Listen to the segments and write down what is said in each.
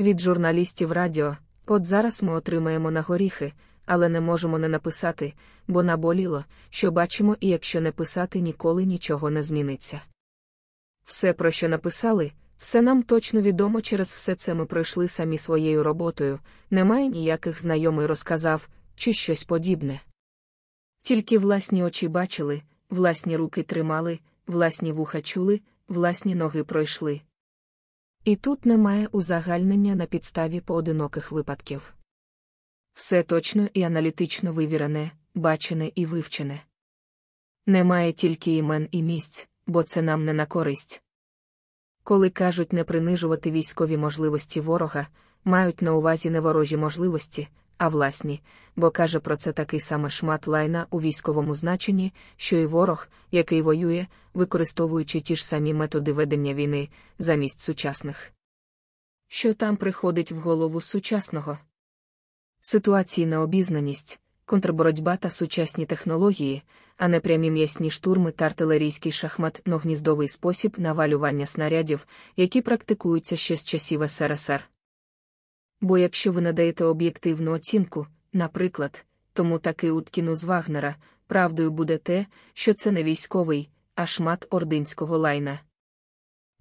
Від журналістів радіо, от зараз ми отримаємо на горіхи, але не можемо не написати, бо наболіло, що бачимо, і якщо не писати, ніколи нічого не зміниться. Все, про що написали, все нам точно відомо через все це ми пройшли самі своєю роботою, немає ніяких знайомий розказав, чи щось подібне. Тільки власні очі бачили, власні руки тримали, власні вуха чули, власні ноги пройшли. І тут немає узагальнення на підставі поодиноких випадків. Все точно і аналітично вивірене, бачене і вивчене. Немає тільки імен і місць, бо це нам не на користь. Коли кажуть не принижувати військові можливості ворога, мають на увазі не ворожі можливості, а власні, бо каже про це такий самий шмат лайна у військовому значенні, що і ворог, який воює, використовуючи ті ж самі методи ведення війни замість сучасних. Що там приходить в голову сучасного? Ситуації на обізнаність, контрборотьба та сучасні технології, а не прямі м'ясні штурми та артилерійський шахмат гніздовий спосіб навалювання снарядів, які практикуються ще з часів СРСР. Бо якщо ви надаєте об'єктивну оцінку, наприклад, тому таки Уткіну з Вагнера, правдою буде те, що це не військовий, а шмат ординського лайна.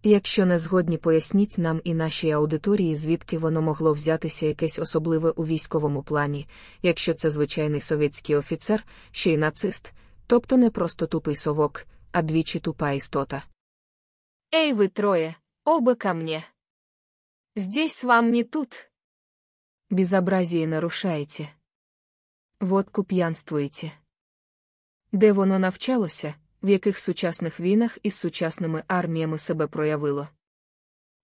Якщо не згодні, поясніть нам і нашій аудиторії, звідки воно могло взятися якесь особливе у військовому плані, якщо це звичайний совєтський офіцер, ще й нацист, тобто не просто тупий совок, а двічі тупа істота. Эй вы трое, оба ко мне. Здесь вам не тут. Безобразие нарушаєте. Водку п'янствуєте. Де воно навчалося, в яких сучасних війнах із сучасними арміями себе проявило?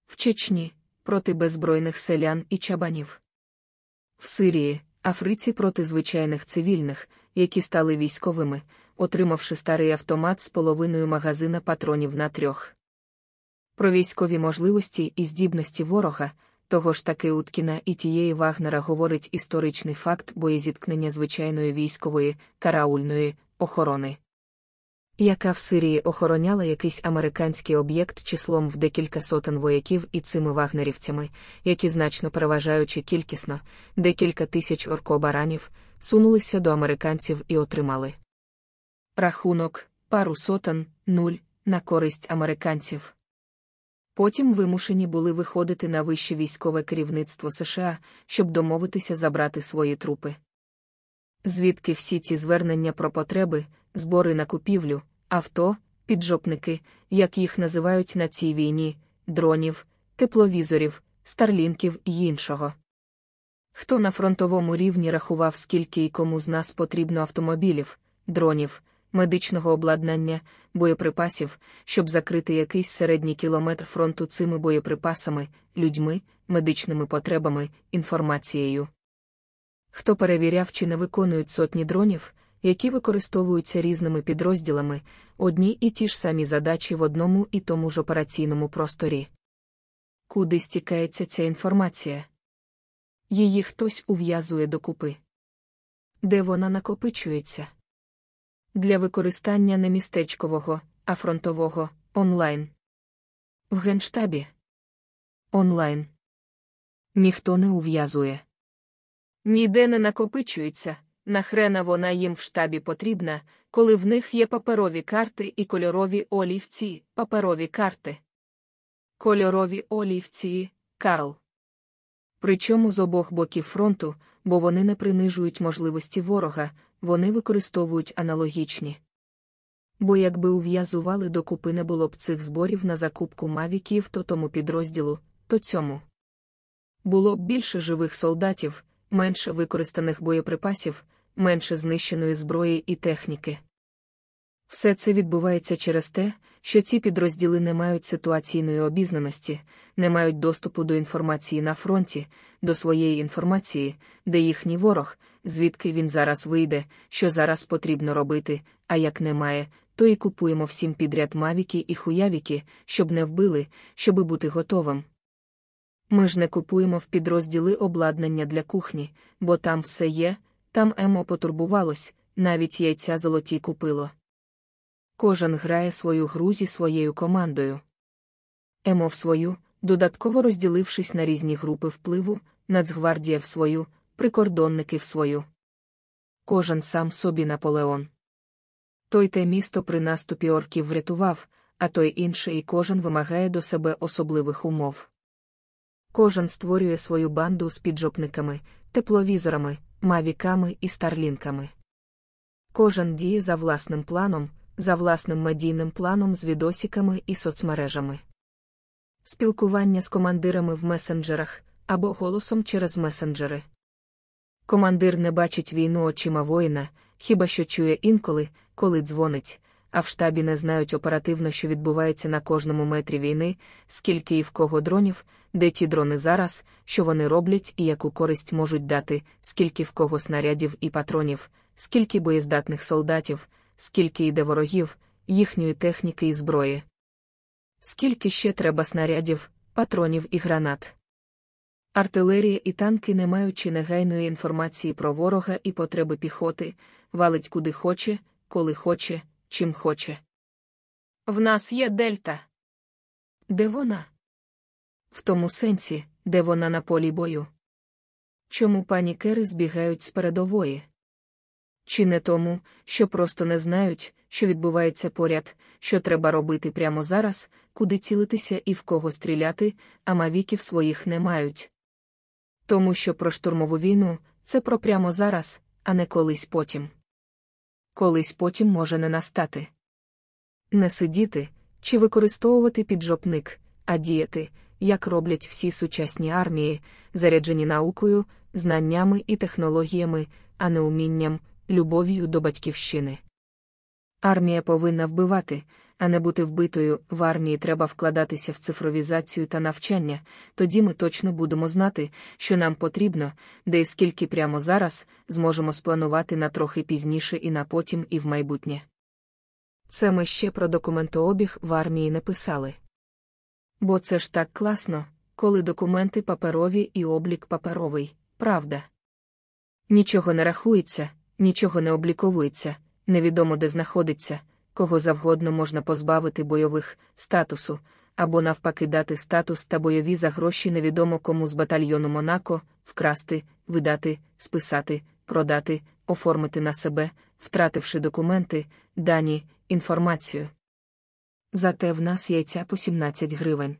В Чечні проти беззбройних селян і чабанів. В Сирії, Африці проти звичайних цивільних, які стали військовими, отримавши старий автомат з половиною магазина патронів на трьох. Про військові можливості і здібності ворога, того ж таки Уткіна і тієї Вагнера говорить історичний факт боєзіткнення звичайної військової, караульної охорони. Яка в Сирії охороняла якийсь американський об'єкт числом в декілька сотень вояків і цими вагнерівцями, які значно переважаючи кількісно, декілька тисяч оркобаранів, сунулися до американців і отримали. Рахунок пару сотен, нуль, на користь американців. Потім вимушені були виходити на вище військове керівництво США, щоб домовитися забрати свої трупи. Звідки всі ці звернення про потреби, збори на купівлю, авто, піджопники, як їх називають на цій війні, дронів, тепловізорів, старлінків і іншого. Хто на фронтовому рівні рахував, скільки і кому з нас потрібно автомобілів, дронів, медичного обладнання, боєприпасів, щоб закрити якийсь середній кілометр фронту цими боєприпасами, людьми, медичними потребами, інформацією. Хто перевіряв, чи не виконують сотні дронів, які використовуються різними підрозділами, одні і ті ж самі задачі в одному і тому ж операційному просторі. Куди стікається ця інформація? Її хтось ув'язує докупи. Де вона накопичується? Для використання не містечкового, а фронтового онлайн. В генштабі онлайн. Ніхто не ув'язує. Ніде не накопичується, нахрена вона їм в штабі потрібна, коли в них є паперові карти і кольорові олівці, паперові карти. Кольорові олівці, Карл. Причому з обох боків фронту, бо вони не принижують можливості ворога, вони використовують аналогічні. Бо якби ув'язували докупи не було б цих зборів на закупку мавіків то тому підрозділу, то цьому. Було б більше живих солдатів, менше використаних боєприпасів, менше знищеної зброї і техніки. Все це відбувається через те, що ці підрозділи не мають ситуаційної обізнаності, не мають доступу до інформації на фронті, до своєї інформації, де їхній ворог, звідки він зараз вийде, що зараз потрібно робити, а як немає, то і купуємо всім підряд мавіки і хуявіки, щоб не вбили, щоби бути готовим. Ми ж не купуємо в підрозділи обладнання для кухні, бо там все є, там емо потурбувалось, навіть яйця золоті купило. Кожен грає свою гру зі своєю командою. Емо в свою, додатково розділившись на різні групи впливу, Нацгвардія в свою, прикордонники в свою. Кожен сам собі Наполеон. Той те місто при наступі орків врятував, а той інший і кожен вимагає до себе особливих умов. Кожен створює свою банду з піджопниками, тепловізорами, мавіками і старлінками. Кожен діє за власним планом, за власним медійним планом з відосиками і соцмережами. Спілкування з командирами в месенджерах або голосом через месенджери. Командир не бачить війну очима воїна, хіба що чує інколи, коли дзвонить, а в штабі не знають оперативно, що відбувається на кожному метрі війни, скільки і в кого дронів, де ті дрони зараз, що вони роблять і яку користь можуть дати, скільки в кого снарядів і патронів, скільки боєздатних солдатів, скільки йде ворогів, їхньої техніки і зброї. Скільки ще треба снарядів, патронів і гранат. Артилерія і танки, не маючи негайної інформації про ворога і потреби піхоти, валить куди хоче, коли хоче, чим хоче. В нас є дельта. Де вона? В тому сенсі, де вона на полі бою. Чому панікери збігають з передової? Чи не тому, що просто не знають, що відбувається поряд, що треба робити прямо зараз, куди цілитися і в кого стріляти, а мавіків своїх не мають. Тому що про штурмову війну це про прямо зараз, а не колись потім. Колись потім може не настати. Не сидіти чи використовувати піджопник, а діяти, як роблять всі сучасні армії, заряджені наукою, знаннями і технологіями, а не умінням, любов'ю до батьківщини. Армія повинна вбивати, а не бути вбитою. В армії треба вкладатися в цифровізацію та навчання, тоді ми точно будемо знати, що нам потрібно, де і скільки прямо зараз зможемо спланувати на трохи пізніше і на потім, і в майбутнє. Це ми ще про документообіг в армії не писали. Бо це ж так класно, коли документи паперові і облік паперовий, правда. Нічого не рахується, нічого не обліковується, невідомо де знаходиться, кого завгодно можна позбавити бойових статусу, або навпаки дати статус та бойові за гроші невідомо кому з батальйону Монако, вкрасти, видати, списати, продати, оформити на себе, втративши документи, дані, інформацію. Зате в нас яйця по 17 гривень.